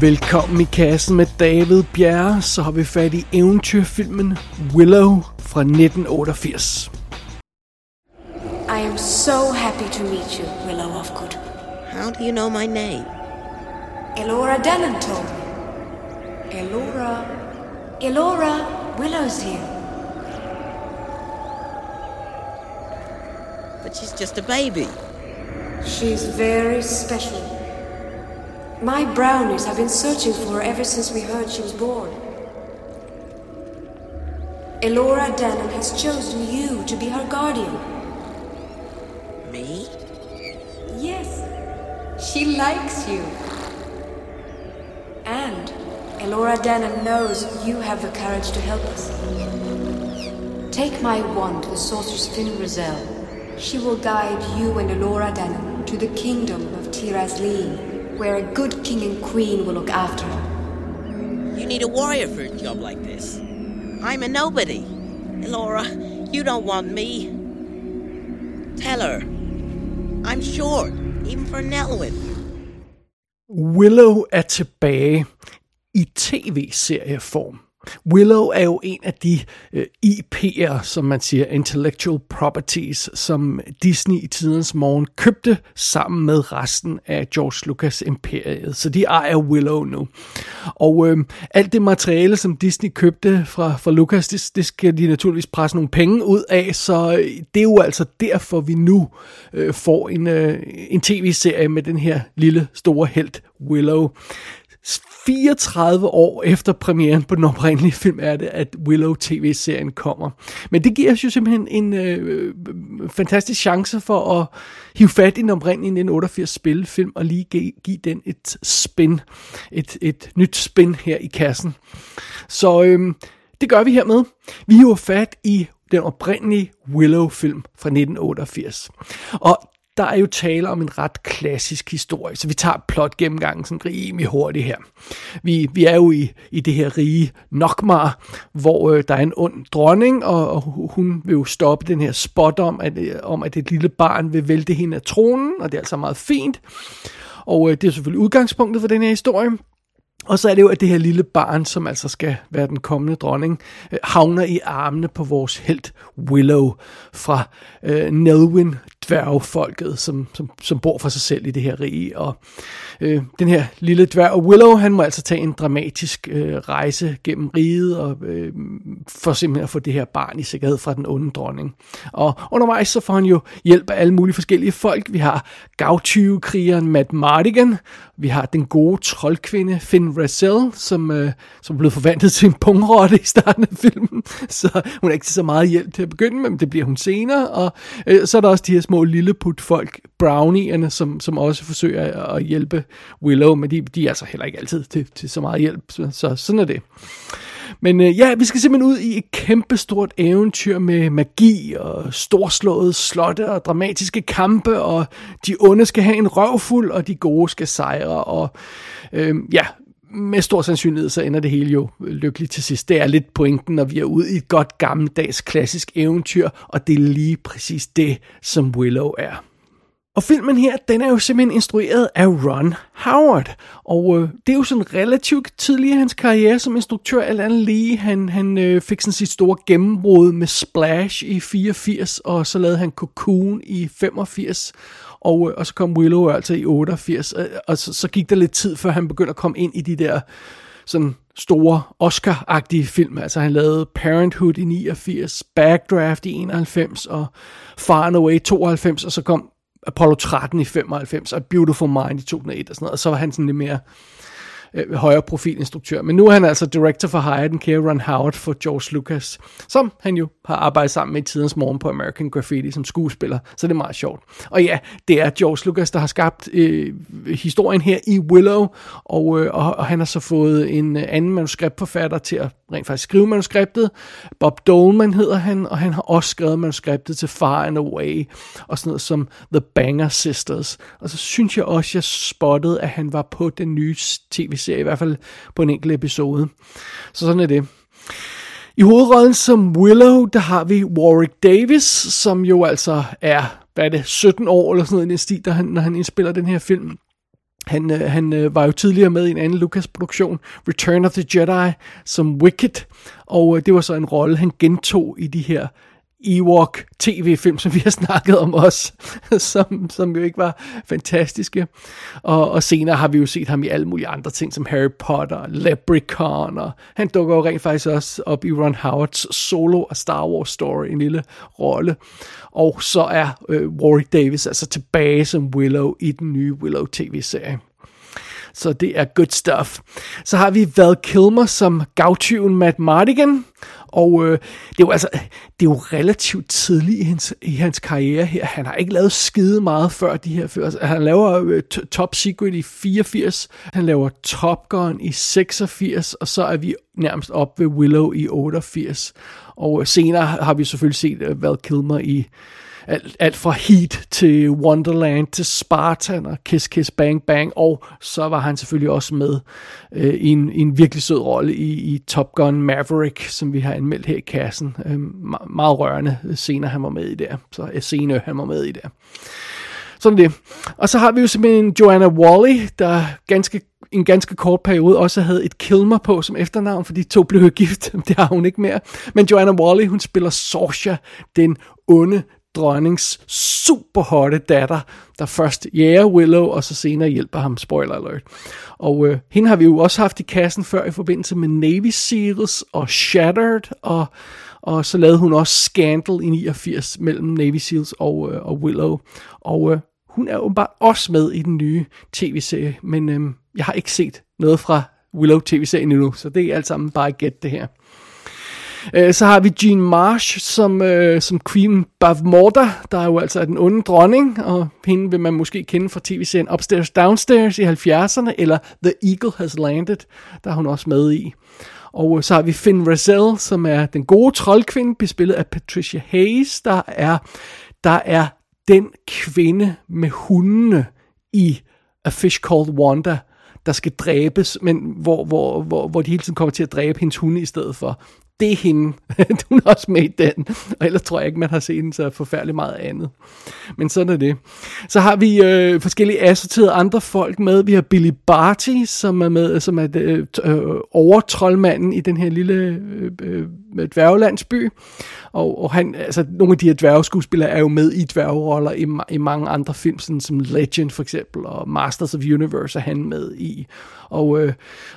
Velkommen i kassen med David Bjerre, så har vi fat i eventyrfilmen Willow fra 1988. I am so happy to meet you, Willow Offgood. How do you know my name? Elora Denon told me. Elora... Elora, Willow's here. But she's just a baby. She's very special. My brownies have been searching for her ever since we heard she was born. Elora Denon has chosen you to be her guardian. Me? Yes, she likes you. And Elora Denon knows you have the courage to help us. Take my wand to the sorceress Finn Rizel. She will guide you and Elora Denon to the kingdom of Tiraz Leen, where a good king and queen will look after her. You need a warrior for a job like this. I'm a nobody. Laura, you don't want me. Tell her. I'm short, even for an Elwyn. Willow er tilbage i tv-serieform. Willow er jo en af de øh, IP'er, som man siger, intellectual properties, som Disney i tidens morgen købte sammen med resten af George Lucas imperiet. Så de ejer Willow nu. Og øh, alt det materiale, som Disney købte fra, fra Lucas, det, det skal de naturligvis presse nogle penge ud af, så øh, det er jo altså derfor, vi nu øh, får en, øh, en tv-serie med den her lille store held Willow. 34 år efter premieren på den oprindelige film er det, at Willow TV-serien kommer. Men det giver os jo simpelthen en øh, øh, fantastisk chance for at hive fat i den oprindelige 1988 spillefilm og lige give, give den et spin, et, et nyt spin her i kassen. Så øh, det gør vi hermed. Vi hiver fat i den oprindelige Willow-film fra 1988. Og der er jo tale om en ret klassisk historie, så vi tager plot gennemgangen sådan rimelig hurtigt her. Vi, vi er jo i, i det her rige Nokmar, hvor øh, der er en ond dronning, og, og hun vil jo stoppe den her spot om, at, øh, om, at et lille barn vil vælte hende af tronen, og det er altså meget fint. Og øh, det er selvfølgelig udgangspunktet for den her historie. Og så er det jo, at det her lille barn, som altså skal være den kommende dronning, øh, havner i armene på vores helt Willow fra øh, Nelwyn, dværgfolket, som, som, som bor for sig selv i det her rige. Og øh, den her lille dværg Willow, han må altså tage en dramatisk øh, rejse gennem riget, og øh, for simpelthen at få det her barn i sikkerhed fra den onde dronning. Og undervejs så får han jo hjælp af alle mulige forskellige folk. Vi har gavtyvekrigeren Matt Mardigan, vi har den gode troldkvinde Finn Razel, som, øh, som blev forvandlet til en pungrotte i starten af filmen. Så hun er ikke så meget hjælp til at begynde med, men det bliver hun senere. Og øh, så er der også de her små lilleput-folk, brownierne, som, som også forsøger at hjælpe Willow, men de, de er altså heller ikke altid til, til så meget hjælp. Så, så sådan er det. Men øh, ja, vi skal simpelthen ud i et kæmpestort eventyr med magi og storslåede slotte og dramatiske kampe, og de onde skal have en røvfuld, og de gode skal sejre, og øh, ja, med stor sandsynlighed, så ender det hele jo lykkeligt til sidst. Det er lidt pointen, når vi er ude i et godt gammeldags klassisk eventyr, og det er lige præcis det, som Willow er. Og filmen her, den er jo simpelthen instrueret af Ron Howard. Og øh, det er jo sådan relativt tidlig i hans karriere som instruktør, alt andet lige. Han, han øh, fik sådan sit store gennembrud med Splash i 84, og så lavede han Cocoon i 85. Og, øh, og så kom Willow altså i 88, øh, og så, så gik der lidt tid, før han begyndte at komme ind i de der sådan store Oscar-agtige film. Altså han lavede Parenthood i 89, Backdraft i 91 og Far and Away i 92, og så kom Apollo 13 i 95 og Beautiful Mind i 2001 og sådan noget. Og så var han sådan lidt mere øh, højere profilinstruktør. Men nu er han altså director for Hire, den kære Ron Howard for George Lucas, som han jo har arbejdet sammen med i tidens morgen på American Graffiti som skuespiller, så det er meget sjovt. Og ja, det er George Lucas, der har skabt øh, historien her i Willow, og, øh, og, og han har så fået en øh, anden manuskriptforfatter til at rent faktisk skrive manuskriptet. Bob Dolman hedder han, og han har også skrevet manuskriptet til Far and Away, og sådan noget som The Banger Sisters. Og så synes jeg også, jeg spottede, at han var på den nye tv serie, i hvert fald på en enkelt episode. Så sådan er det. I hovedrollen som Willow, der har vi Warwick Davis, som jo altså er, hvad er det, 17 år eller sådan noget i den stil, der han, når han indspiller den her film. Han, øh, han øh, var jo tidligere med i en anden Lucas-produktion, Return of the Jedi, som Wicked, og øh, det var så en rolle, han gentog i de her Ewok tv-film, som vi har snakket om også, som, som jo ikke var fantastiske. Og, og senere har vi jo set ham i alle mulige andre ting, som Harry Potter, Leprechaun, og han dukker jo rent faktisk også op i Ron Howards solo af Star Wars Story, en lille rolle. Og så er øh, Warwick Davis altså tilbage som Willow i den nye Willow tv-serie. Så det er good stuff. Så har vi Val Kilmer som gavtyven Matt Mardigan. Og øh, det, er jo altså, det er jo relativt tidligt i hans, i hans karriere her. Han har ikke lavet skide meget før de her før. Altså, han laver øh, Top Secret i 84, han laver Top Gun i 86, og så er vi nærmest op ved Willow i 88. Og øh, senere har vi selvfølgelig set øh, Val Kilmer i alt, alt fra Heat til Wonderland til Spartan og Kiss Kiss Bang Bang, og så var han selvfølgelig også med øh, i, en, i en virkelig sød rolle i, i Top Gun Maverick, som vi har anmeldt her i kassen. Øh, meget rørende øh, scener, han var med i der. Så øh, er han var med i der. Sådan det. Og så har vi jo simpelthen Joanna Wally, der ganske en ganske kort periode også havde et Kilmer på som efternavn, fordi de to blev gift. Det har hun ikke mere. Men Joanna Wally, hun spiller Sorsha, den onde dronnings super hotte datter, der først jager Willow, og så senere hjælper ham, spoiler alert. Og øh, hende har vi jo også haft i kassen før i forbindelse med Navy Seals og Shattered, og, og så lavede hun også Scandal i 89 mellem Navy Seals og, øh, og Willow. Og øh, hun er åbenbart også med i den nye tv-serie, men øh, jeg har ikke set noget fra Willow tv-serien endnu, så det er alt sammen bare gæt det her. Øh, så har vi Jean Marsh som, øh, som Queen Bavmorda, der er jo altså den onde dronning, og hende vil man måske kende fra tv-serien Upstairs Downstairs i 70'erne, eller The Eagle Has Landed, der er hun også med i. Og øh, så har vi Finn Razel, som er den gode troldkvinde, bespillet af Patricia Hayes, der er, der er den kvinde med hundene i A Fish Called Wanda, der skal dræbes, men hvor, hvor, hvor, hvor de hele tiden kommer til at dræbe hendes hunde i stedet for det er hende. Hun er også med i den. Og ellers tror jeg ikke, man har set så forfærdelig meget andet. Men sådan er det. Så har vi øh, forskellige assorterede andre folk med. Vi har Billy Barty, som er med, som er øh, øh overtrollmanden i den her lille øh, øh, øh, dværgelandsby. Og, og han, altså, nogle af de her dværgeskuespillere er jo med i dværgeroller i, i mange andre film, sådan som Legend for eksempel, og Masters of Universe er han med i. Og, øh,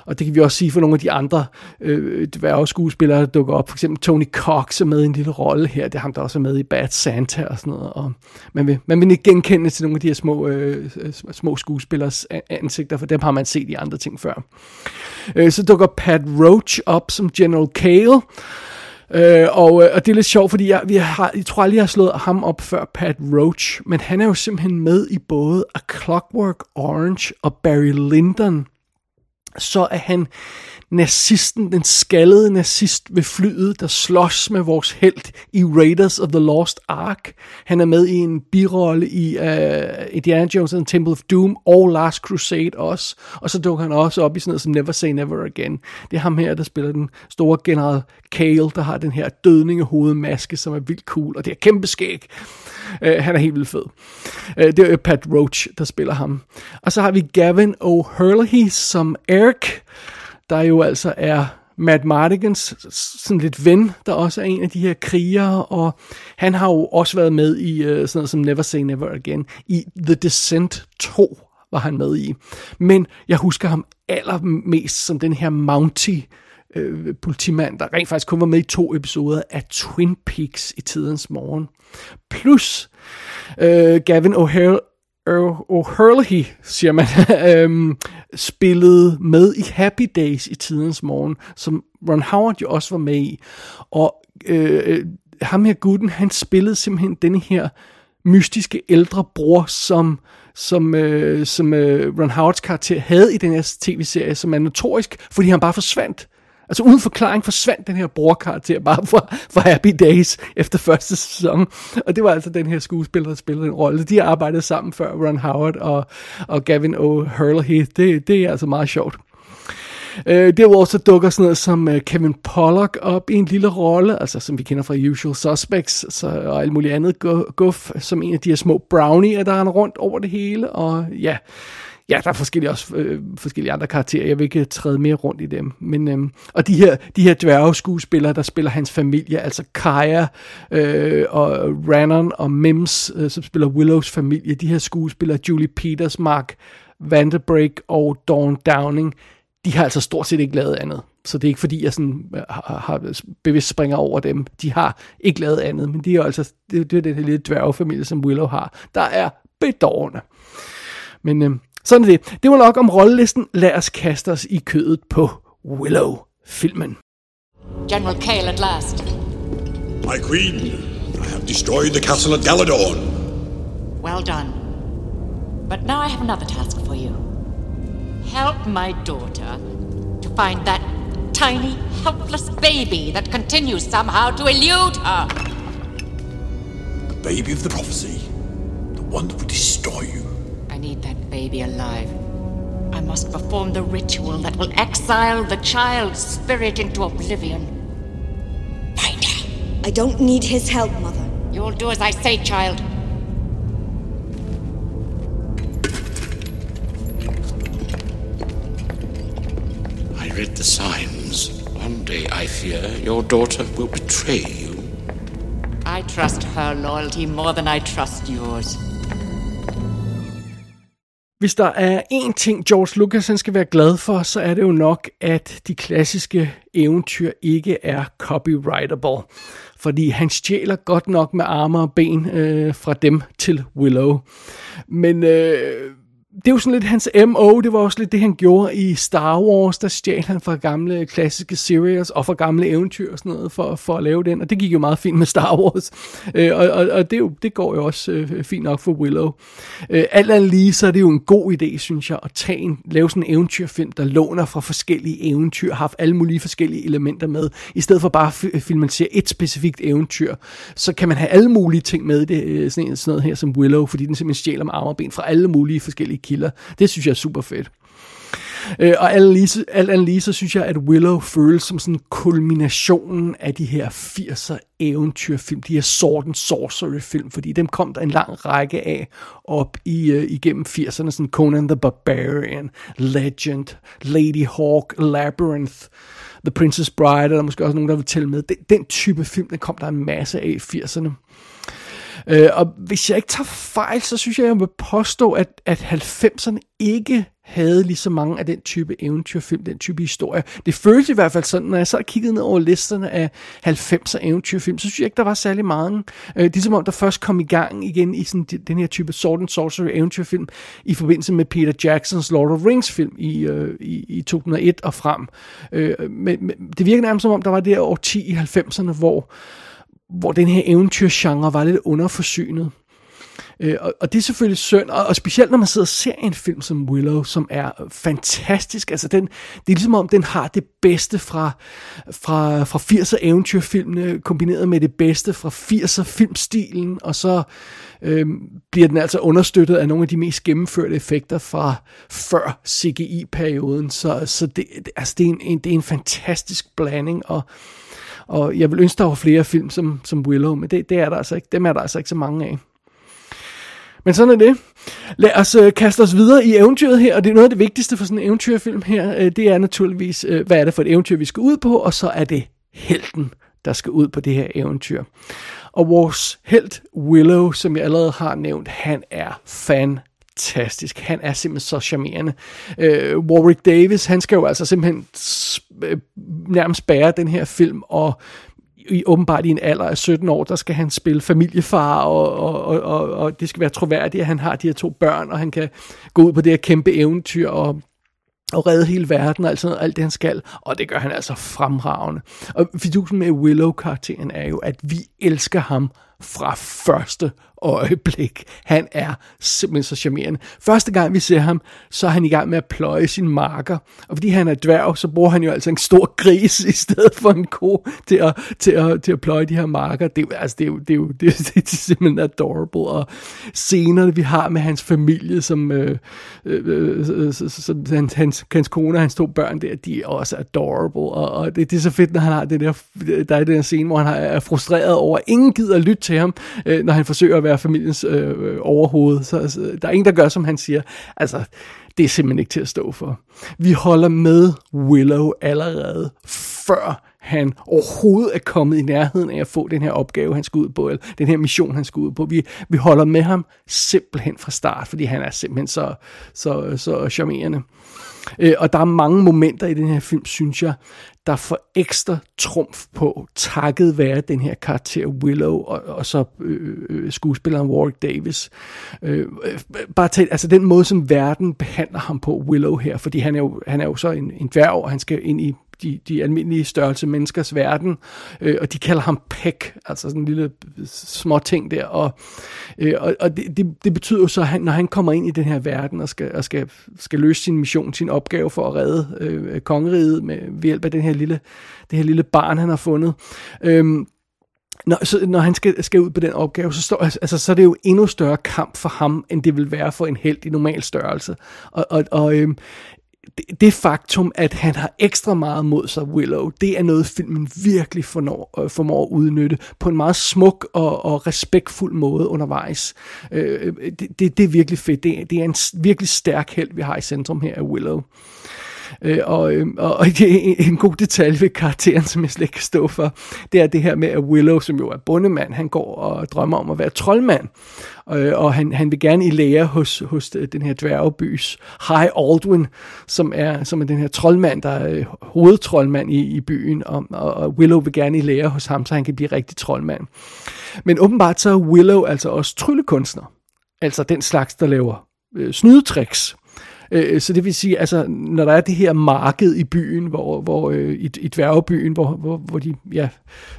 og det kan vi også sige for nogle af de andre øh, dværgeskuespillere, der dukker op. For eksempel Tony Cox er med i en lille rolle her. Det er ham, der også er med i Bad Santa og sådan noget. Og man, vil, man vil ikke genkende til nogle af de her små, øh, små skuespillers ansigter, for dem har man set i andre ting før. Øh, så dukker Pat Roach op som General Kale. Øh, og, øh, og det er lidt sjovt, fordi jeg, vi har, jeg tror aldrig, jeg har slået ham op før, Pat Roach. Men han er jo simpelthen med i både A Clockwork Orange og Barry Lyndon så er han nazisten, den skaldede nazist ved flyet, der slås med vores held i Raiders of the Lost Ark. Han er med i en birolle i uh, Indiana Jones and Temple of Doom og Last Crusade også. Og så dukker han også op i sådan noget som Never Say Never Again. Det er ham her, der spiller den store general Kale, der har den her dødninge hovedmaske, som er vildt cool, og det er kæmpe skæg. Uh, han er helt vildt fed. Uh, det er Pat Roach, der spiller ham. Og så har vi Gavin O'Hurley som Eric, der jo altså er Matt Mardigans sådan lidt ven, der også er en af de her krigere, og han har jo også været med i uh, sådan noget som Never Say Never Again. I The Descent 2 var han med i. Men jeg husker ham allermest som den her Mountie, øh, politimand, der rent faktisk kun var med i to episoder af Twin Peaks i tidens morgen. Plus øh, Gavin O'Hare O'Hurley, siger man, øhm, spillede med i Happy Days i tidens morgen, som Ron Howard jo også var med i. Og øh, ham her gutten, han spillede simpelthen den her mystiske ældre bror, som, som, øh, som øh, Ron Howards karakter havde i den her tv-serie, som er notorisk, fordi han bare forsvandt. Altså uden forklaring forsvandt den her brorkarakter bare fra, fra Happy Days efter første sæson. Og det var altså den her skuespiller, der spillede en rolle. De har arbejdet sammen før, Ron Howard og, og Gavin O'Hurley. Det, det er altså meget sjovt. Øh, derudover så dukker sådan noget som uh, Kevin Pollock op i en lille rolle, altså som vi kender fra Usual Suspects så, og alt muligt andet guf, som en af de her små brownier, der er rundt over det hele. Og ja, ja, der er forskellige, også, øh, forskellige andre karakterer. Jeg vil ikke øh, træde mere rundt i dem. Men, øh, og de her, de her dværgeskuespillere, der spiller hans familie, altså Kaja øh, og Rannon og Mims, øh, som spiller Willows familie, de her skuespillere, Julie Peters, Mark Vanderbrake og Dawn Downing, de har altså stort set ikke lavet andet. Så det er ikke fordi, jeg sådan øh, har, har bevidst springer over dem. De har ikke lavet andet, men de er altså, det, det er den her lille dværgefamilie, som Willow har. Der er bedårende. Men øh, sådan er det. Det var nok om rollelisten. Lad os kaste os i kødet på Willow-filmen. General Kale at last. My queen, I have destroyed the castle at Galadorn. Well done. But now I have another task for you. Help my daughter to find that tiny, helpless baby that continues somehow to elude her. The baby of the prophecy. The one that will destroy you. I need that baby alive. I must perform the ritual that will exile the child's spirit into oblivion. Find her. I don't need his help, Mother. You'll do as I say, child. I read the signs. One day, I fear, your daughter will betray you. I trust her loyalty more than I trust yours. Hvis der er én ting, George Lucas han skal være glad for, så er det jo nok, at de klassiske eventyr ikke er copyrightable. Fordi han stjæler godt nok med arme og ben øh, fra dem til Willow. Men øh, det er jo sådan lidt hans MO, det var også lidt det, han gjorde i Star Wars, der stjal han fra gamle klassiske series og fra gamle eventyr og sådan noget for, for at lave den, og det gik jo meget fint med Star Wars, øh, og, og, og det, jo, det går jo også øh, fint nok for Willow. Øh, alt andet lige, så er det jo en god idé, synes jeg, at tage en, lave sådan en eventyrfilm, der låner fra forskellige eventyr, har haft alle mulige forskellige elementer med, i stedet for bare at filmatisere et specifikt eventyr, så kan man have alle mulige ting med i det, øh, sådan, sådan noget her som Willow, fordi den simpelthen stjæler med arme og ben fra alle mulige forskellige kilder. Det synes jeg er super fedt. Øh, og alt andet lige, så synes jeg, at Willow føles som sådan kulminationen af de her 80'er eventyrfilm, de her Sword and Sorcery film, fordi dem kom der en lang række af op i, uh, igennem 80'erne, sådan Conan the Barbarian, Legend, Lady Hawk, Labyrinth, The Princess Bride, og der er måske også nogen, der vil tælle med. Den, den type film, der kom der en masse af i 80'erne. Øh, og hvis jeg ikke tager fejl, så synes jeg, jeg vil påstå, at, at 90'erne ikke havde lige så mange af den type eventyrfilm, den type historie. Det føltes i hvert fald sådan, når jeg så kiggede ned over listerne af 90'er eventyrfilm, så synes jeg ikke, der var særlig mange. Øh, det er som om, der først kom i gang igen i sådan, den her type Sword and Sorcery eventyrfilm i forbindelse med Peter Jacksons Lord of Rings film i, øh, i, i 2001 og frem. Øh, men, men det virker nærmest som om, der var det år 10 i 90'erne, hvor hvor den her eventyrgenre var lidt underforsynet. Øh, og, og det er selvfølgelig synd, og, og specielt når man sidder og ser en film som Willow, som er fantastisk. Altså den, det er ligesom om, den har det bedste fra, fra, fra 80'er eventyrfilmene, kombineret med det bedste fra 80'er filmstilen, og så øh, bliver den altså understøttet af nogle af de mest gennemførte effekter fra før CGI-perioden. Så, så det, altså det, er en, det er en fantastisk blanding, og og jeg vil ønske, der var flere film som, som Willow, men det, det er der altså ikke. Dem er der altså ikke så mange af. Men sådan er det. Lad os øh, kaste os videre i eventyret her, og det er noget af det vigtigste for sådan en eventyrfilm her. Øh, det er naturligvis, øh, hvad er det for et eventyr, vi skal ud på, og så er det helten, der skal ud på det her eventyr. Og vores helt Willow, som jeg allerede har nævnt, han er fan fantastisk. Han er simpelthen så charmerende. Øh, Warwick Davis, han skal jo altså simpelthen øh, nærmest bære den her film, og i åbenbart i en alder af 17 år, der skal han spille familiefar, og, og, og, og, og det skal være troværdigt, at han har de her to børn, og han kan gå ud på det her kæmpe eventyr, og og redde hele verden og alt, sådan, alt det, han skal. Og det gør han altså fremragende. Og fidusen med Willow-karakteren er jo, at vi elsker ham fra første øjeblik. Han er simpelthen så charmerende. Første gang vi ser ham, så er han i gang med at pløje sin marker. Og fordi han er dværg, så bruger han jo altså en stor gris i stedet for en ko til at, til at, til at pløje de her marker. Det, er, altså, det, er jo, det, er jo, det, er, det er simpelthen adorable. Og scenerne, vi har med hans familie, som, øh, øh, øh, øh som hans, hans, hans kone og hans to børn der, de er også adorable. Og, og det, det er så fedt, når han har det der, der er den der scene, hvor han er frustreret over, at ingen gider lytte til ham, øh, når han forsøger at være familiens øh, overhoved. Så altså, der er ingen, der gør, som han siger. Altså, det er simpelthen ikke til at stå for. Vi holder med Willow allerede før han overhovedet er kommet i nærheden af at få den her opgave, han skal ud på, eller den her mission, han skal ud på. Vi, vi holder med ham simpelthen fra start, fordi han er simpelthen så, så, så charmerende. Øh, og der er mange momenter i den her film, synes jeg, der får ekstra trumf på, takket være den her karakter Willow, og, og så øh, øh skuespilleren Warwick Davis. Øh, øh, bare tæt, altså den måde, som verden behandler ham på, Willow her, fordi han er jo, han er jo så en, en dværg, og han skal ind i de, de almindelige størrelse menneskers verden, øh, og de kalder ham Peck, altså sådan en lille små ting der, og, øh, og, og det, det, det betyder jo så, at han, når han kommer ind i den her verden og skal, og skal, skal løse sin mission, sin opgave for at redde øh, kongeriget med, ved hjælp af den her lille, det her lille barn, han har fundet, øh, når, så, når han skal, skal ud på den opgave, så, står, altså, så er det jo endnu større kamp for ham, end det vil være for en held i normal størrelse. Og, og, og øhm, det, det faktum, at han har ekstra meget mod sig, Willow, det er noget, filmen virkelig formår, øh, formår at udnytte på en meget smuk og, og respektfuld måde undervejs. Øh, øh det, det, det er virkelig fedt. Det, det er en virkelig stærk held, vi har i centrum her af Willow. Øh, Øh, og, øh, og, og en, en god detalje ved karakteren, som jeg slet ikke kan stå for, det er det her med, at Willow, som jo er bondemand, han går og drømmer om at være troldmand. Øh, og han, han vil gerne i lære hos, hos den her dværgebys High Aldwin, som er, som er den her troldmand, der er øh, hovedtroldmand i, i byen, og, og Willow vil gerne i lære hos ham, så han kan blive rigtig troldmand. Men åbenbart så er Willow altså også tryllekunstner. Altså den slags, der laver øh, snydetricks. Øh, øh, så det vil sige, altså, når der er det her marked i byen, hvor, hvor øh, i, i dværgebyen, hvor, hvor, hvor de, ja,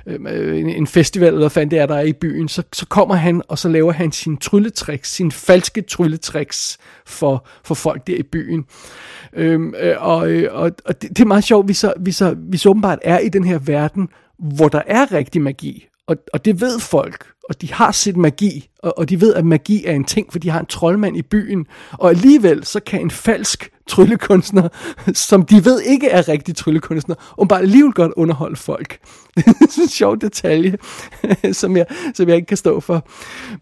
øh, en, en festival, eller hvad fanden det er, der er i byen, så, så kommer han, og så laver han sin trylletricks, sin falske trylletricks for, for folk der i byen. Øhm, øh, og, øh, og, og det, det er meget sjovt, vi så, vi, så, vi så åbenbart er i den her verden, hvor der er rigtig magi, og, og det ved folk, og de har set magi, og, og de ved, at magi er en ting, for de har en troldmand i byen, og alligevel så kan en falsk tryllekunstner, som de ved ikke er rigtig tryllekunstner, og bare alligevel godt underholde folk. Det er en sjov detalje, som jeg, som jeg ikke kan stå for.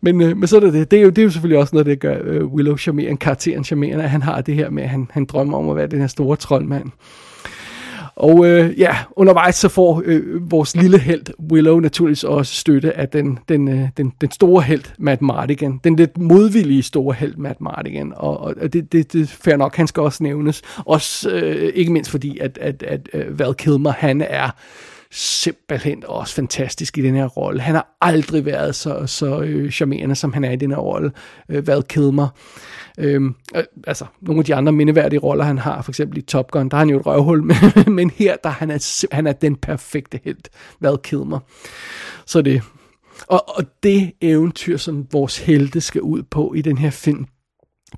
Men, øh, men så er det det. Det er, jo, det er jo selvfølgelig også noget, det gør uh, Willow charmerende, karakteren charmerende, at han har det her med, at han, han drømmer om at være den her store troldmand. Og øh, ja, undervejs så får øh, vores lille held Willow naturligvis også støtte af den, den, øh, den, den store held Matt Mardigan. Den lidt modvillige store held Matt Mardigan. Og, og det, det, det er fair nok, han skal også nævnes. Også øh, ikke mindst fordi, at, at, at, at Val Kilmer, han er simpelthen også fantastisk i den her rolle. Han har aldrig været så, så øh, charmerende, som han er i den her rolle, øh, Val Kilmer. Øhm, altså, nogle af de andre mindeværdige roller, han har, for eksempel i Top Gun, der er han jo et røvhul, men, men her, der han er han er den perfekte helt, hvad Kilmer. Så det. Og, og det eventyr, som vores helte skal ud på i den her film,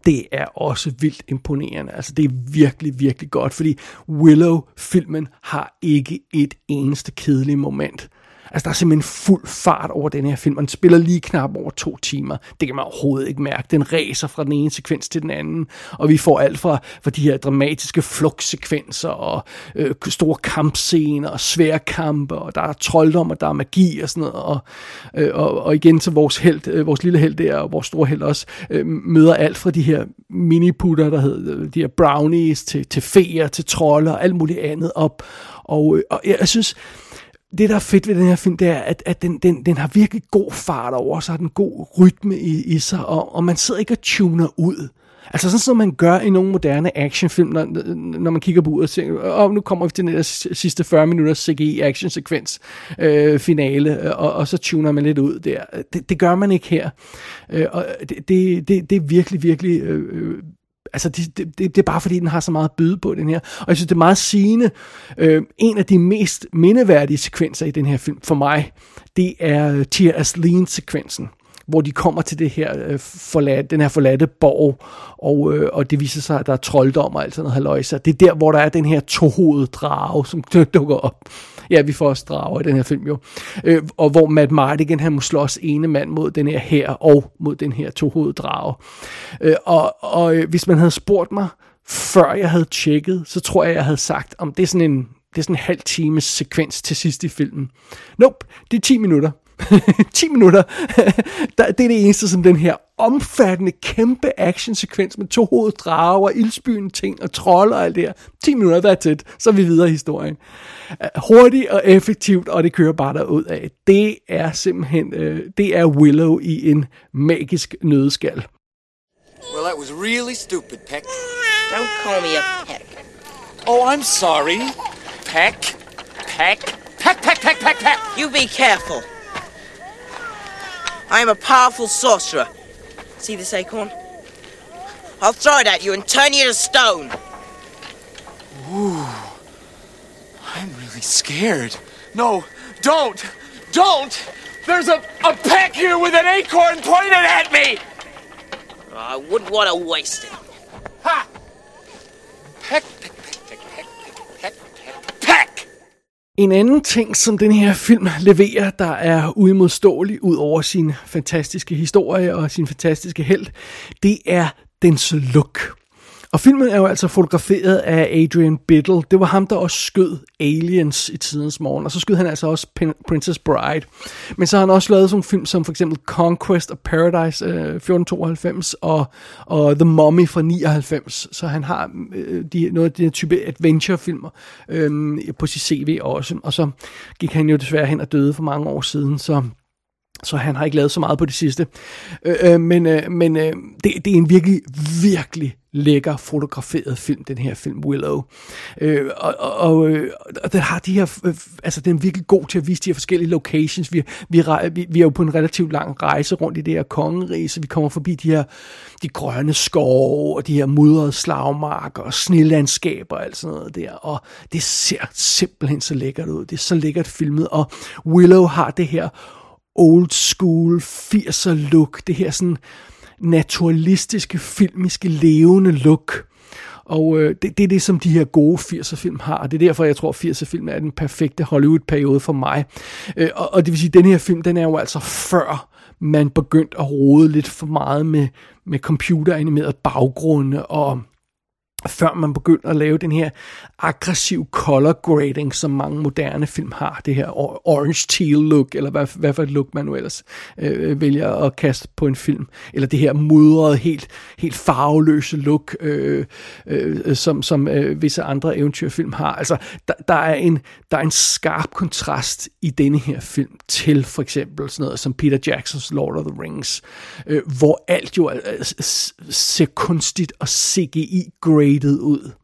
det er også vildt imponerende. Altså, det er virkelig, virkelig godt, fordi Willow-filmen har ikke et eneste kedeligt moment. Altså, der er simpelthen fuld fart over den her film, og den spiller lige knap over to timer. Det kan man overhovedet ikke mærke. Den ræser fra den ene sekvens til den anden, og vi får alt fra, fra de her dramatiske flugtsekvenser, og øh, store kampscener, og svære kampe, og der er trolddom, og der er magi og sådan noget, og, øh, og, og igen så vores held, øh, vores lille held der, og vores store held også, øh, møder alt fra de her miniputter, der hedder øh, de her brownies, til, til feer, til trolde og alt muligt andet op. Og, øh, og jeg synes, det, der er fedt ved den her film, det er, at, at den, den, den har virkelig god fart over sig, den god rytme i, i sig, og, og man sidder ikke og tuner ud. Altså sådan som man gør i nogle moderne actionfilm, når, når man kigger på ud og tænker, oh, nu kommer vi til den der sidste 40 minutter CGI actionsekvens øh, finale, og, og så tuner man lidt ud der. Det, det gør man ikke her. Øh, og det, det, det, det er virkelig, virkelig øh, øh Altså, det, det, det, er bare fordi, den har så meget at byde på, den her. Og jeg synes, det er meget sigende. Øh, en af de mest mindeværdige sekvenser i den her film, for mig, det er øh, Tia Asleen-sekvensen hvor de kommer til det her øh, forlad, den her forladte borg, og, øh, og det viser sig, at der er trolddom og alt sådan noget haløjse. Det er der, hvor der er den her tohovede drage, som dukker op. Ja, vi får også drager i den her film jo. Øh, og hvor Matt Mardigan, han må slås ene mand mod den her her og mod den her tohovede drage. Øh, og og øh, hvis man havde spurgt mig, før jeg havde tjekket, så tror jeg, jeg havde sagt, om det er sådan en det er sådan en halv times sekvens til sidst i filmen. Nope, det er 10 minutter. 10 minutter. det er det eneste, som den her omfattende, kæmpe actionsekvens med to hoveddrager, ildspyende ting og trolde og alt det her. 10 minutter, that's it. Så er vi videre i historien. Øh, hurtigt og effektivt, og det kører bare derud af. Det er simpelthen, øh, det er Willow i en magisk nødskal. Well, that was really stupid, Peck. Don't call me a peck. Oh, I'm sorry. Peck. Peck. Peck, peck, peck, peck, peck. You be careful. I am a powerful sorcerer. See this acorn? I'll throw it at you and turn you to stone. Ooh. I'm really scared. No, don't. Don't. There's a, a peck here with an acorn pointed at me. I wouldn't want to waste it. En anden ting, som den her film leverer, der er uimodståelig ud over sin fantastiske historie og sin fantastiske held, det er dens look. Og filmen er jo altså fotograferet af Adrian Biddle. Det var ham, der også skød Aliens i tidens morgen. Og så skød han altså også Pin- Princess Bride. Men så har han også lavet sådan nogle film som for eksempel Conquest of Paradise øh, 1492 og, og The Mummy fra 99. Så han har øh, de, noget af de her type adventure-filmer øh, på sit CV også. Og så gik han jo desværre hen og døde for mange år siden. Så så han har ikke lavet så meget på det sidste. Øh, øh, men øh, men øh, det, det er en virkelig, virkelig lækker fotograferet film, den her film Willow. Øh, og, og, øh, og den har de her, øh, altså den er virkelig god til at vise de her forskellige locations. Vi, vi, vi, vi er jo på en relativt lang rejse rundt i det her kongerige, så vi kommer forbi de her de grønne skove, og de her mudrede slagmarker, og snelandskaber og alt sådan noget der. Og det ser simpelthen så lækkert ud. Det er så lækkert filmet, og Willow har det her old school 80'er look, det her sådan naturalistiske, filmiske, levende look. Og øh, det, det er det, som de her gode 80'er film har, og det er derfor, jeg tror, 80'er film er den perfekte Hollywood-periode for mig. Øh, og, og det vil sige, at den her film, den er jo altså før man begyndte at rode lidt for meget med, med computeranimeret baggrunde og før man begynder at lave den her aggressiv color grading, som mange moderne film har, det her orange teal look, eller hvad, hvad for et look man nu ellers øh, vælger at kaste på en film, eller det her mudrede, helt, helt farveløse look, øh, øh, som, som øh, visse andre eventyrfilm har. Altså, der, der, er en, der er en skarp kontrast i denne her film til for eksempel sådan noget som Peter Jacksons Lord of the Rings, øh, hvor alt jo øh, ser kunstigt og CGI-graded rated ud. Øh,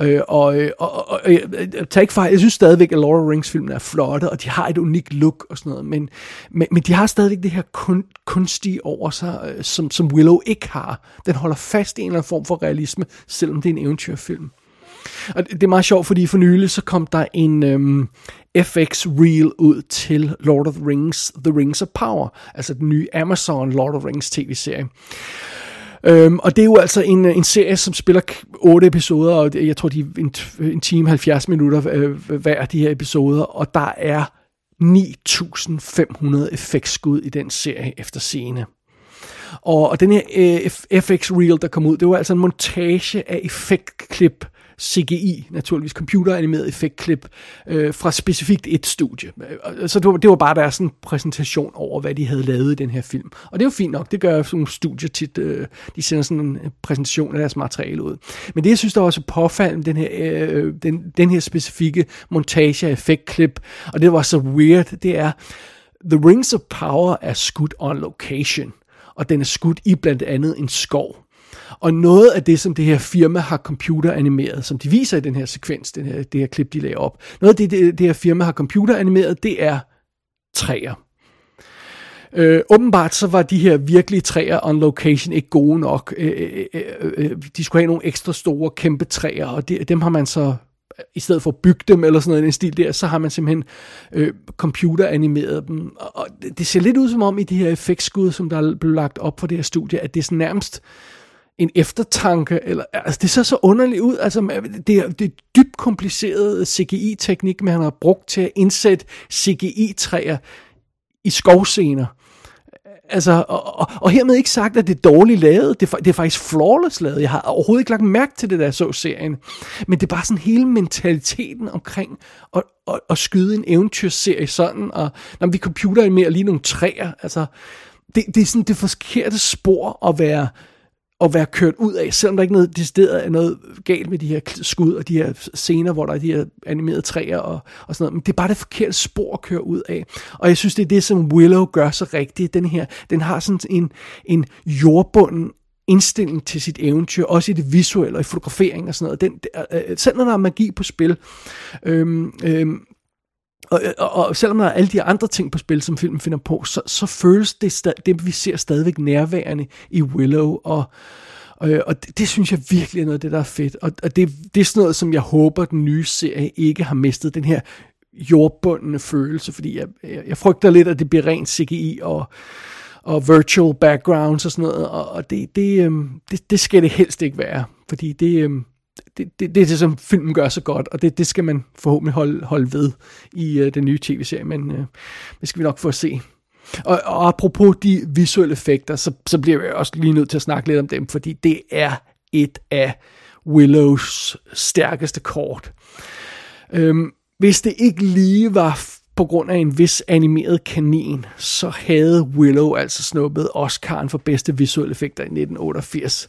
øh, og, og, og, og tag ikke fejl, jeg synes stadigvæk, at Laura Rings filmen er flotte, og de har et unikt look og sådan noget, men, men, men de har stadigvæk det her kun, kunstige over sig, som, som Willow ikke har. Den holder fast i en eller anden form for realisme, selvom det er en eventyrfilm. Og det er meget sjovt, fordi for nylig så kom der en øhm, FX Reel ud til Lord of the Rings, The Rings of Power, altså den nye Amazon Lord of the Rings tv-serie. Øhm, og det er jo altså en, øh, en serie, som spiller otte episoder, og jeg tror, de er en, en time 70 minutter øh, hver af de her episoder, og der er 9.500 effektskud i den serie efter scene. Og, og den her øh, FX Reel, der kom ud, det var altså en montage af effektklip, CGI, naturligvis computeranimeret effektklip, øh, fra specifikt et studie. Øh, så det var, det var bare deres sådan, præsentation over, hvad de havde lavet i den her film. Og det er jo fint nok, det gør sådan nogle studier tit, øh, de sender sådan en øh, præsentation af deres materiale ud. Men det, jeg synes, der var så påfaldende, den her, øh, øh, den, den her specifikke montage af effektklip, og det var så weird, det er, The Rings of Power er skudt on location, og den er skudt i blandt andet en skov. Og noget af det, som det her firma har computeranimeret, som de viser i den her sekvens, den her, det her klip, de lagde op, noget af det, det, det her firma har computeranimeret, det er træer. Øh, åbenbart så var de her virkelige træer on location ikke gode nok. Øh, øh, øh, øh de skulle have nogle ekstra store, kæmpe træer, og de, dem har man så i stedet for at bygge dem eller sådan noget en stil der, så har man simpelthen øh, computeranimeret dem. Og det, det ser lidt ud som om i de her effektskud, som der er blevet lagt op for det her studie, at det er sådan nærmest en eftertanke, eller, altså det ser så underligt ud, altså det er, det er dybt kompliceret CGI-teknik, man har brugt til at indsætte CGI-træer i skovscener. Altså, og, og, og hermed ikke sagt, at det er dårligt lavet. Det det er faktisk flawless lavet. Jeg har overhovedet ikke lagt mærke til det, der så serien. Men det er bare sådan hele mentaliteten omkring at, at, at skyde en eventyrserie sådan, og når vi computer mere lige nogle træer, altså, det, det er sådan det forkerte spor at være at være kørt ud af, selvom der ikke noget decideret er noget galt med de her skud og de her scener, hvor der er de her animerede træer og, og sådan noget, men det er bare det forkerte spor at køre ud af. Og jeg synes, det er det, som Willow gør så rigtigt. Den her, den har sådan en, en jordbunden indstilling til sit eventyr, også i det visuelle og i fotografering og sådan noget. Den, øh, øh selv når der er magi på spil, øhm, øhm, og, og, og selvom der er alle de andre ting på spil, som filmen finder på, så, så føles det, det, vi ser stadigvæk nærværende i Willow, og, og, og det, det synes jeg virkelig er noget af det, der er fedt. Og, og det, det er sådan noget, som jeg håber, den nye serie ikke har mistet, den her jordbundne følelse, fordi jeg, jeg, jeg frygter lidt, at det bliver rent CGI og, og virtual backgrounds og sådan noget, og, og det, det, øhm, det, det skal det helst ikke være, fordi det, øhm, det, det, det er det, som filmen gør så godt, og det, det skal man forhåbentlig holde, holde ved i øh, den nye tv-serie, men øh, det skal vi nok få at se. Og, og apropos de visuelle effekter, så, så bliver jeg også lige nødt til at snakke lidt om dem, fordi det er et af Willows stærkeste kort. Øhm, hvis det ikke lige var på grund af en vis animeret kanin, så havde Willow altså snuppet Oscar'en for bedste visuelle effekter i 1988.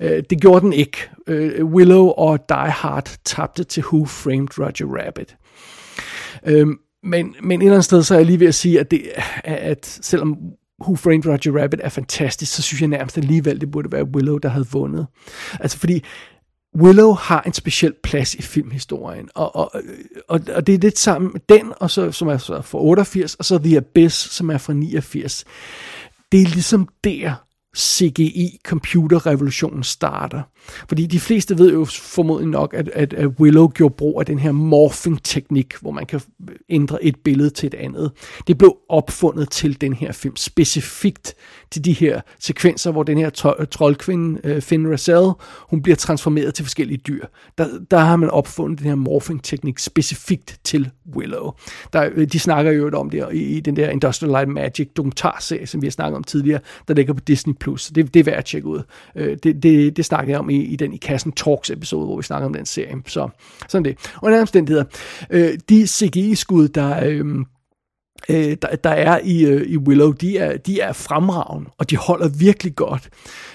Øh, det gjorde den ikke. Øh, Willow og Die Hard tabte til Who Framed Roger Rabbit. Øhm, men, men et eller andet sted, så er jeg lige ved at sige, at, det, at selvom Who Framed Roger Rabbit er fantastisk, så synes jeg nærmest alligevel, det burde være Willow, der havde vundet. Altså fordi Willow har en speciel plads i filmhistorien, og, og, og, og det er lidt sammen med den, og så, som er fra 88, og så The Abyss, som er fra 89. Det er ligesom der, CGI-computerrevolutionen starter. Fordi de fleste ved jo formodentlig nok, at, at, at Willow gjorde brug af den her morphing-teknik, hvor man kan ændre et billede til et andet. Det blev opfundet til den her film, specifikt til de her sekvenser, hvor den her troldkvinde, uh, Finn Rassel, hun bliver transformeret til forskellige dyr. Der, der har man opfundet den her morphing-teknik specifikt til Willow. Der, øh, de snakker jo om det i, i den der Industrial Light Magic dokumentarserie, som vi har snakket om tidligere, der ligger på Disney+. Plus. Det, det er værd at tjekke ud. Uh, det, det, det snakker jeg om i, i den i Kassen Talks episode, hvor vi snakker om den serie. Så sådan det. Og en omstændigheder. øh, de CGI-skud, der... Uh, øh, der, der er i, øh, i Willow, de er, de er fremragende, og de holder virkelig godt.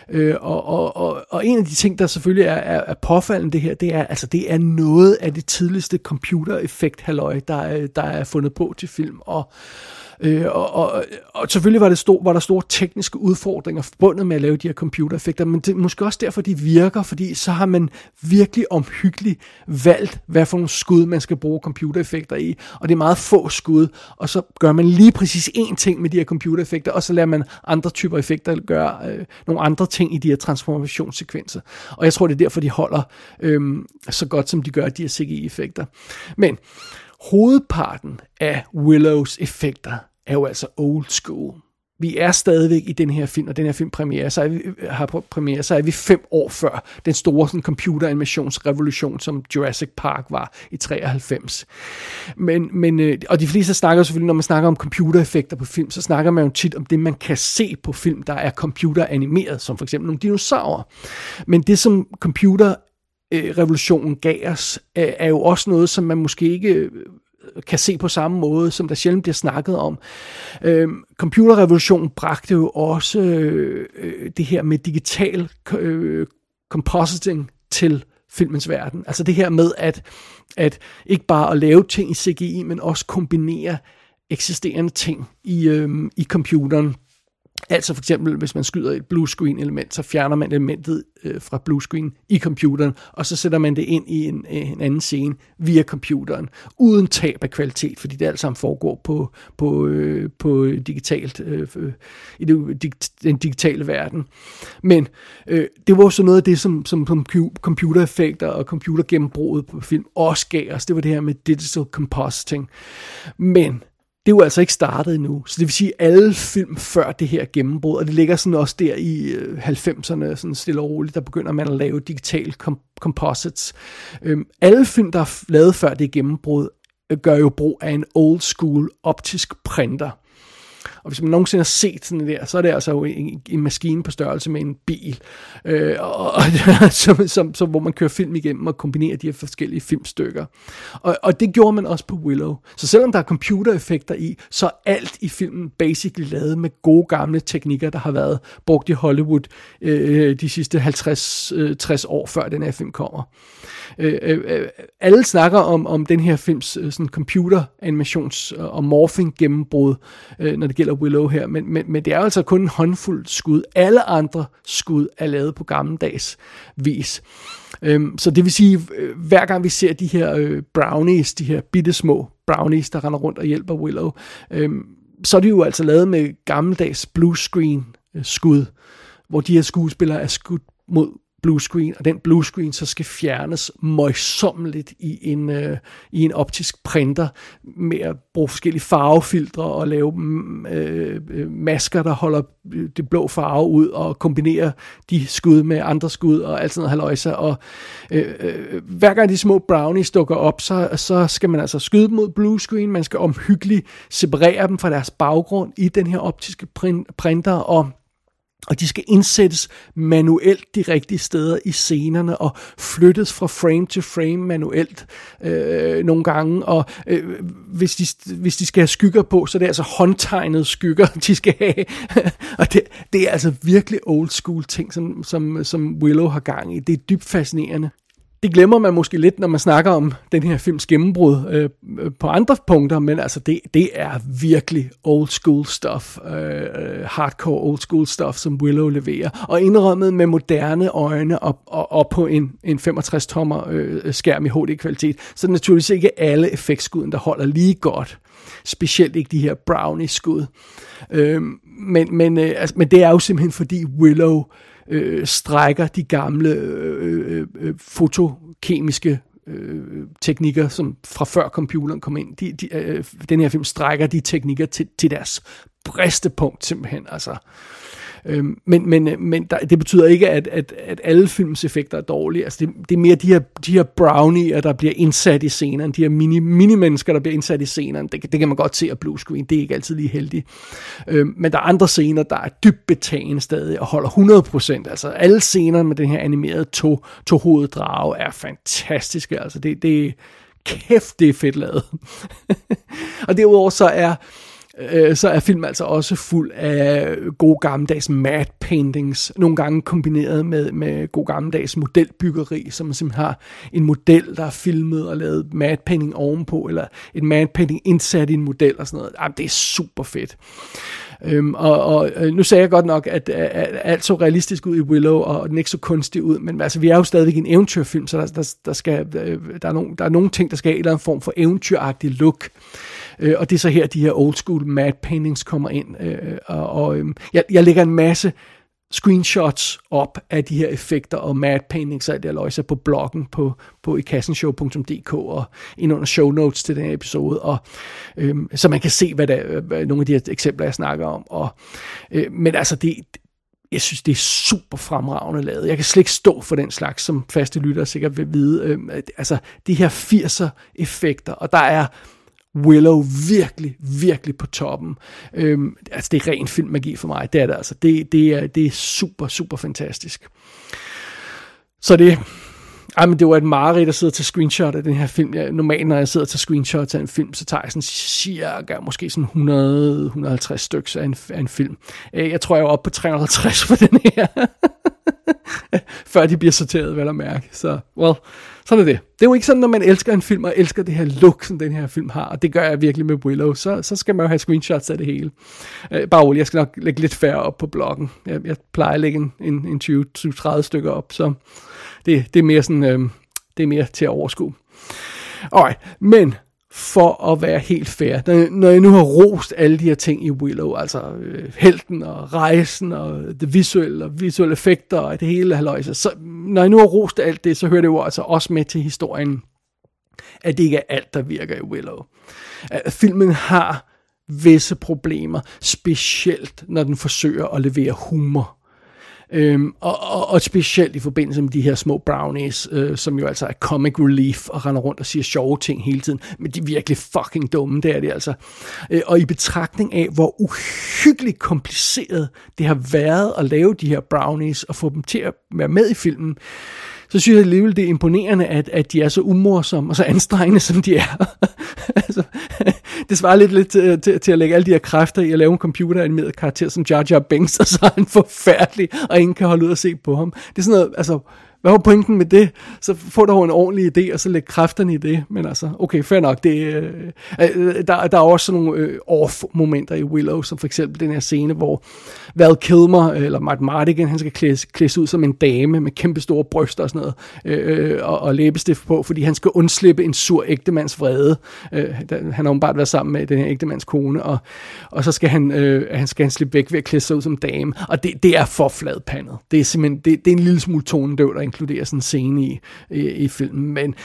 Øh, og, og, og, og en af de ting, der selvfølgelig er, er, er påfaldende det her, det er, altså det er noget af det tidligste computereffekt halløj, der, øh, der er fundet på til film, og, Øh, Øh, og, og, og selvfølgelig var, det stor, var der store tekniske udfordringer forbundet med at lave de her computereffekter, men det er måske også derfor, de virker, fordi så har man virkelig omhyggeligt valgt, hvad for nogle skud man skal bruge computereffekter i, og det er meget få skud, og så gør man lige præcis én ting med de her computereffekter, og så lader man andre typer effekter gøre øh, nogle andre ting i de her transformationssekvenser. Og jeg tror, det er derfor, de holder øh, så godt, som de gør, de her CGI-effekter. Men hovedparten af Willows effekter er jo altså old school. Vi er stadigvæk i den her film, og den her film premiere, så er vi, har premiere, så er vi fem år før den store sådan, computeranimationsrevolution, som Jurassic Park var i 93. Men, men, øh, og de fleste snakker selvfølgelig, når man snakker om computereffekter på film, så snakker man jo tit om det, man kan se på film, der er computeranimeret, som for eksempel nogle dinosaurer. Men det, som computer Øh, revolutionen gav os, øh, er jo også noget, som man måske ikke øh, kan se på samme måde, som der sjældent bliver snakket om. Øh, computerrevolutionen bragte jo også øh, det her med digital øh, compositing til filmens verden. Altså det her med at, at ikke bare at lave ting i CGI, men også kombinere eksisterende ting i, øh, i computeren Altså for eksempel, hvis man skyder et bluescreen element, så fjerner man elementet øh, fra bluescreen i computeren, og så sætter man det ind i en, øh, en anden scene via computeren, uden tab af kvalitet, fordi det alt sammen foregår på, på, øh, på digitalt, øh, øh i det, den digitale verden. Men øh, det var så noget af det, som, som, som computereffekter og computergennembruget på film også gav os. Det var det her med digital compositing. Men det er jo altså ikke startet endnu. Så det vil sige, at alle film før det her gennembrud, og det ligger sådan også der i øh, 90'erne, sådan stille og roligt, der begynder man at lave digital kom- composites. Øhm, alle film, der er lavet før det gennembrud, øh, gør jo brug af en old school optisk printer. Og hvis man nogensinde har set sådan der, så er det altså jo en, en maskine på størrelse med en bil, øh, og, og, som, som, som, hvor man kører film igennem og kombinerer de her forskellige filmstykker. Og, og det gjorde man også på Willow. Så selvom der er computereffekter i, så er alt i filmen basically lavet med gode gamle teknikker, der har været brugt i Hollywood øh, de sidste 50-60 øh, år før den her film kommer. Øh, øh, øh, alle snakker om, om den her films øh, sådan computer animations og morphing gennembrud, øh, når det gælder Willow her, men, men, men det er altså kun en håndfuld skud. Alle andre skud er lavet på gammeldags vis. Øhm, så det vil sige, øh, hver gang vi ser de her øh, brownies, de her bitte små brownies, der render rundt og hjælper Willow, øhm, så er de jo altså lavet med gammeldags bluescreen øh, skud, hvor de her skuespillere er skudt mod blue screen, og den blue screen så skal fjernes møjsommeligt i en, øh, i en optisk printer med at bruge forskellige farvefiltre og lave mm, øh, øh, masker, der holder øh, det blå farve ud og kombinere de skud med andre skud og alt sådan noget haløjse. Og øh, øh, hver gang de små brownies dukker op, så, så skal man altså skyde dem mod blue screen, man skal omhyggeligt separere dem fra deres baggrund i den her optiske printer og og de skal indsættes manuelt de rigtige steder i scenerne og flyttes fra frame til frame manuelt øh, nogle gange. Og øh, hvis, de, hvis de skal have skygger på, så er det altså håndtegnede skygger, de skal have. og det, det er altså virkelig old school ting, som, som, som Willow har gang i. Det er dybt fascinerende det glemmer man måske lidt, når man snakker om den her films gennembrud øh, på andre punkter, men altså det, det er virkelig old school stuff, øh, hardcore old school stuff, som Willow leverer, og indrømmet med moderne øjne og, og, og på en, en 65 tommer øh, skærm i HD-kvalitet, så er naturligvis ikke alle effektskuden, der holder lige godt, specielt ikke de her brownie-skud. Øh, men, men, øh, altså, men det er jo simpelthen fordi Willow øh, Øh, strækker de gamle øh, øh, øh, fotokemiske øh, teknikker, som fra før computeren kom ind. De, de, øh, den her film strækker de teknikker til, til deres bristepunkt simpelthen. Altså, øh, Øhm, men men, øh, men der, det betyder ikke, at, at, at alle films effekter er dårlige. Altså det, det er mere de her, de her brownier, der bliver indsat i scenerne, de her mini, mini-mennesker, der bliver indsat i scenerne. Det, det kan man godt se af blue screen, det er ikke altid lige heldigt. Øhm, men der er andre scener, der er dybt betagende stadig og holder 100%. Altså alle scener med den her animerede to, to hoveddrage er fantastiske. Altså det, det kæft, det er fedt lavet. og derudover så er øh, så er film altså også fuld af gode gammeldags mad paintings, nogle gange kombineret med, med god gammeldags modelbyggeri, som man simpelthen har en model, der er filmet og lavet mad painting ovenpå, eller et mad painting indsat i en model og sådan noget. Jamen, det er super fedt. Øhm, og, og øh, nu sagde jeg godt nok, at, at, at alt så realistisk ud i Willow, og den ikke så kunstig ud, men altså, vi er jo stadigvæk en eventyrfilm, så der, der, der, skal, øh, der, er nogle, der er nogle ting, der skal have en eller anden form for eventyragtig look. Øh, og det er så her, de her old school matte paintings kommer ind. Øh, og og øh, jeg, jeg lægger en masse screenshots op af de her effekter og matte paintings og alt det løjse på bloggen på, på ikassenshow.dk og ind under show notes til den her episode, og, øhm, så man kan se, hvad, der, hvad nogle af de her eksempler, jeg snakker om. Og, øh, men altså, det, jeg synes, det er super fremragende lavet. Jeg kan slet ikke stå for den slags, som faste lyttere sikkert vil vide. Øh, altså, de her 80'er effekter, og der er Willow virkelig, virkelig på toppen. Øhm, altså, det er ren filmmagi for mig. Det er det altså. Det, det, er, det er super, super fantastisk. Så det, ej, men det var et mareridt at sidde til screenshot af den her film. Jeg, normalt, når jeg sidder til screenshot af en film, så tager jeg sådan cirka, måske sådan 100-150 stykker af en, af en film. Øh, jeg tror, jeg var oppe på 350 for den her. Før de bliver sorteret, vel at mærke. Så, well, sådan er det. Det er jo ikke sådan, når man elsker en film, og elsker det her look, som den her film har, og det gør jeg virkelig med Willow, så, så skal man jo have screenshots af det hele. Øh, bare rolig, jeg skal nok lægge lidt færre op på bloggen. Jeg, jeg plejer at lægge en, en, en 20-30 stykker op, så det, det er mere sådan, øh, det er mere til at overskue. Alright, men for at være helt fair. Når jeg nu har rost alle de her ting i Willow, altså øh, helten og rejsen og det visuelle og visuelle effekter og det hele haløjse, så når jeg nu har rost alt det, så hører det jo altså også med til historien, at det ikke er alt, der virker i Willow. At filmen har visse problemer, specielt når den forsøger at levere humor. Øhm, og, og, og specielt i forbindelse med de her små brownies, øh, som jo altså er comic relief og render rundt og siger sjove ting hele tiden. Men de er virkelig fucking dumme, det er de altså. Øh, og i betragtning af, hvor uhyggeligt kompliceret det har været at lave de her brownies og få dem til at være med i filmen, så synes jeg alligevel, det er imponerende, at, at de er så umorsomme og så anstrengende, som de er. altså, det svarer lidt, lidt til, til, til at lægge alle de her kræfter i at lave en computeranimeret karakter som Jar Jar Binks, og så er han forfærdelig, og ingen kan holde ud og se på ham. Det er sådan noget, altså, hvad var pointen med det? Så få dog en ordentlig idé, og så læg kræfterne i det. Men altså, okay, fair nok. Det, øh, øh, øh der, der er også nogle øh, off-momenter i Willow, som for eksempel den her scene, hvor Val Kilmer, øh, eller Mark Mardigan, han skal klædes, klædes ud som en dame med kæmpe store bryster og sådan noget, øh, og, og læbestift på, fordi han skal undslippe en sur ægtemands vrede. Øh, han har åbenbart været sammen med den her ægtemands kone, og, og så skal han, øh, han skal han slippe væk ved at klæde sig ud som dame. Og det, det er for fladpandet. Det er simpelthen, det, det er en lille smule tonedøv, der inkludere sådan en scene i, i, i filmen, men,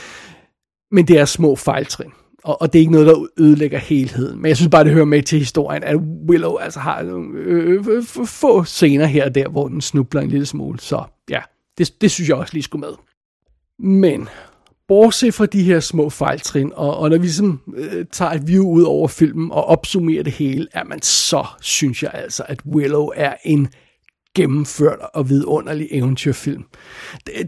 men det er små fejltrin. Og, og det er ikke noget, der ødelægger helheden. Men jeg synes bare, det hører med til historien, at Willow altså har nogle øh, øh, øh få scener her og der, hvor den snubler en lille smule. Så ja, det, det synes jeg også lige skulle med. Men bortset fra de her små fejltrin, og, og når vi ligesom øh, tager et view ud over filmen og opsummerer det hele, er man så synes jeg altså, at Willow er en gennemført og vidunderlig eventyrfilm.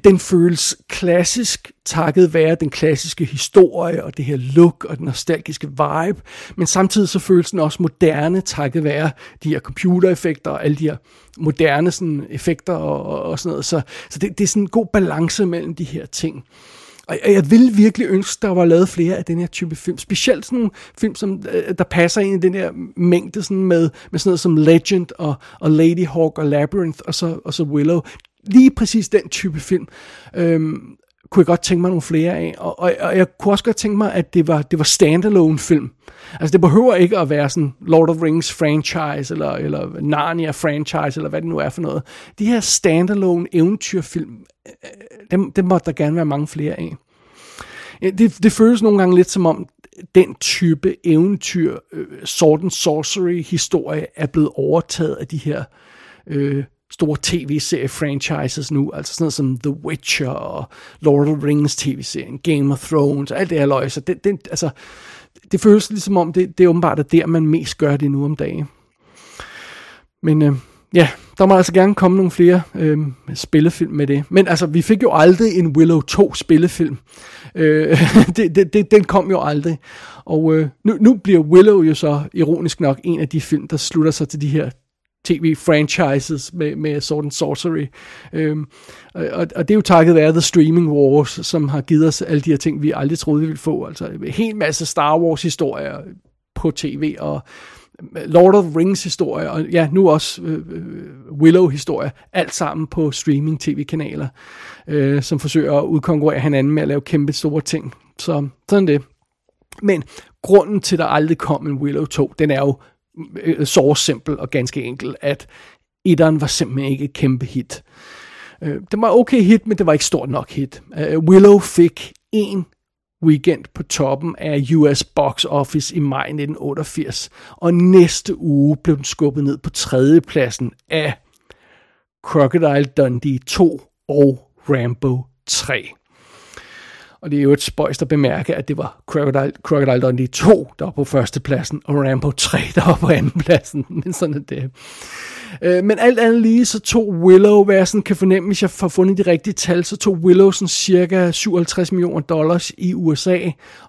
Den føles klassisk, takket være den klassiske historie og det her look og den nostalgiske vibe, men samtidig så føles den også moderne, takket være de her computereffekter og alle de her moderne sådan, effekter og, og, og sådan noget. Så, så det, det er sådan en god balance mellem de her ting. Og jeg vil virkelig ønske, der var lavet flere af den her type film. Specielt sådan nogle film, som, øh, der passer ind i den her mængde sådan med, med sådan noget som Legend og, og Lady Hawk og Labyrinth og så, og så Willow. Lige præcis den type film. Øhm, kunne jeg godt tænke mig nogle flere af. Og, og, og jeg kunne også godt tænke mig, at det var, det var standalone film. Altså det behøver ikke at være sådan Lord of Rings franchise, eller, eller Narnia franchise, eller hvad det nu er for noget. De her standalone eventyrfilm, øh, øh, dem, dem måtte der gerne være mange flere af. Det, det føles nogle gange lidt som om, den type eventyr, uh, sword and sorcery historie, er blevet overtaget af de her øh, store tv-serie-franchises nu, altså sådan noget som The Witcher og Lord of the Rings tv-serien, Game of Thrones, alt det her løg, så det, det, altså, det føles ligesom om, det, det er åbenbart er der, man mest gør det nu om dagen. Men øh, ja, der må altså gerne komme nogle flere øh, spillefilm med det. Men altså, vi fik jo aldrig en Willow 2 spillefilm. Øh, det, det, det, den kom jo aldrig. Og øh, nu, nu bliver Willow jo så ironisk nok en af de film, der slutter sig til de her tv-franchises med, med Sword and Sorcery. Øhm, og, og det er jo takket være The Streaming Wars, som har givet os alle de her ting, vi aldrig troede, vi ville få. Altså en hel masse Star Wars-historier på tv, og Lord of the Rings historie, og ja, nu også øh, øh, Willow historie, alt sammen på streaming tv-kanaler, øh, som forsøger at udkonkurrere hinanden med at lave kæmpe store ting. Så sådan det. Men grunden til, at der aldrig kom en Willow 2, den er jo øh, så simpel og ganske enkel, at etteren var simpelthen ikke et kæmpe hit. Øh, det var okay hit, men det var ikke stort nok hit. Øh, Willow fik en weekend på toppen af US Box Office i maj 1988, og næste uge blev den skubbet ned på tredjepladsen af Crocodile Dundee 2 og Rambo 3. Og det er jo et spøjst at bemærke, at det var Crocodile, Crocodile Dundee 2, der var på førstepladsen, og Rambo 3, der var på andenpladsen. Men sådan er det. Øh, men alt andet lige, så tog Willow, hvad jeg sådan kan fornemme, hvis jeg har fundet de rigtige tal, så tog Willow sådan cirka 57 millioner dollars i USA,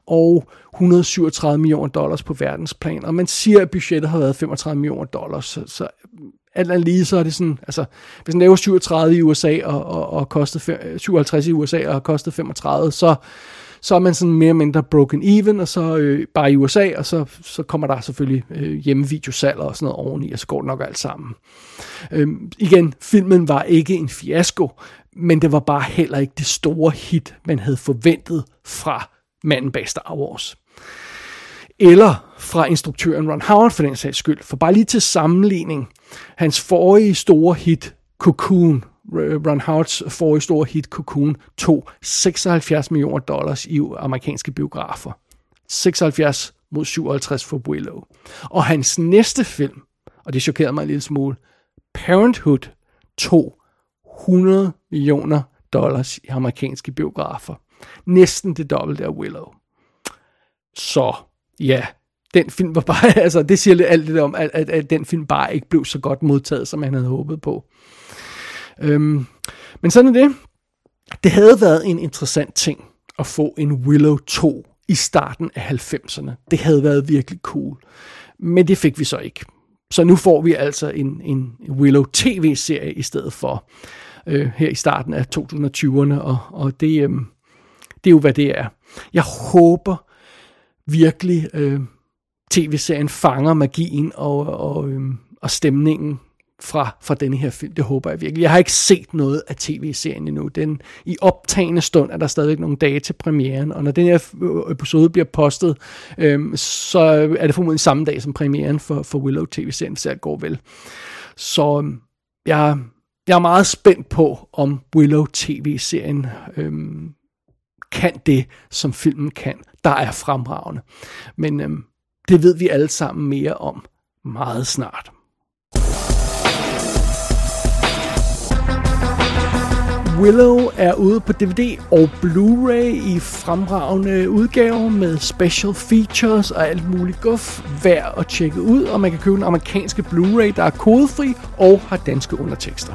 og 137 millioner dollars på verdensplan. Og man siger, at budgettet har været 35 millioner dollars, så, så alt andet lige, så er det sådan, altså, hvis den laver 37 i USA og, og, og kostet øh, 57 i USA og kostet 35, så, så er man sådan mere eller mindre broken even, og så øh, bare i USA, og så, så kommer der selvfølgelig øh, hjemmevideosalg og sådan noget oveni, og så går det nok alt sammen. Øhm, igen, filmen var ikke en fiasko, men det var bare heller ikke det store hit, man havde forventet fra manden bag Star Wars eller fra instruktøren Ron Howard for den sags skyld. For bare lige til sammenligning, hans forrige store hit, Cocoon, øh, Ron Howards forrige store hit, Cocoon, tog 76 millioner dollars i amerikanske biografer. 76 mod 57 for Willow. Og hans næste film, og det chokerede mig en lille smule, Parenthood, tog 100 millioner dollars i amerikanske biografer. Næsten det dobbelte af Willow. Så ja, den film var bare, altså det siger lidt alt det om, at, at, at den film bare ikke blev så godt modtaget, som han havde håbet på. Øhm, men sådan er det. Det havde været en interessant ting at få en Willow 2 i starten af 90'erne. Det havde været virkelig cool. Men det fik vi så ikke. Så nu får vi altså en, en Willow tv-serie i stedet for øh, her i starten af 2020'erne, og, og det, øh, det er jo, hvad det er. Jeg håber virkelig, øh, tv-serien fanger magien og, og, øhm, og stemningen fra, fra denne her film. Det håber jeg virkelig. Jeg har ikke set noget af tv-serien endnu. Den, I optagende stund er der stadigvæk nogle dage til premieren, og når den her øh, episode bliver postet, øhm, så er det formodentlig samme dag som premieren for, for Willow tv-serien, så det går vel. Så øhm, jeg, jeg er meget spændt på, om Willow tv-serien øhm, kan det, som filmen kan. Der er fremragende. Men øhm, det ved vi alle sammen mere om meget snart. Willow er ude på DVD og Blu-ray i fremragende udgave med special features og alt muligt guf. Værd at tjekke ud, og man kan købe en amerikanske Blu-ray, der er kodefri og har danske undertekster.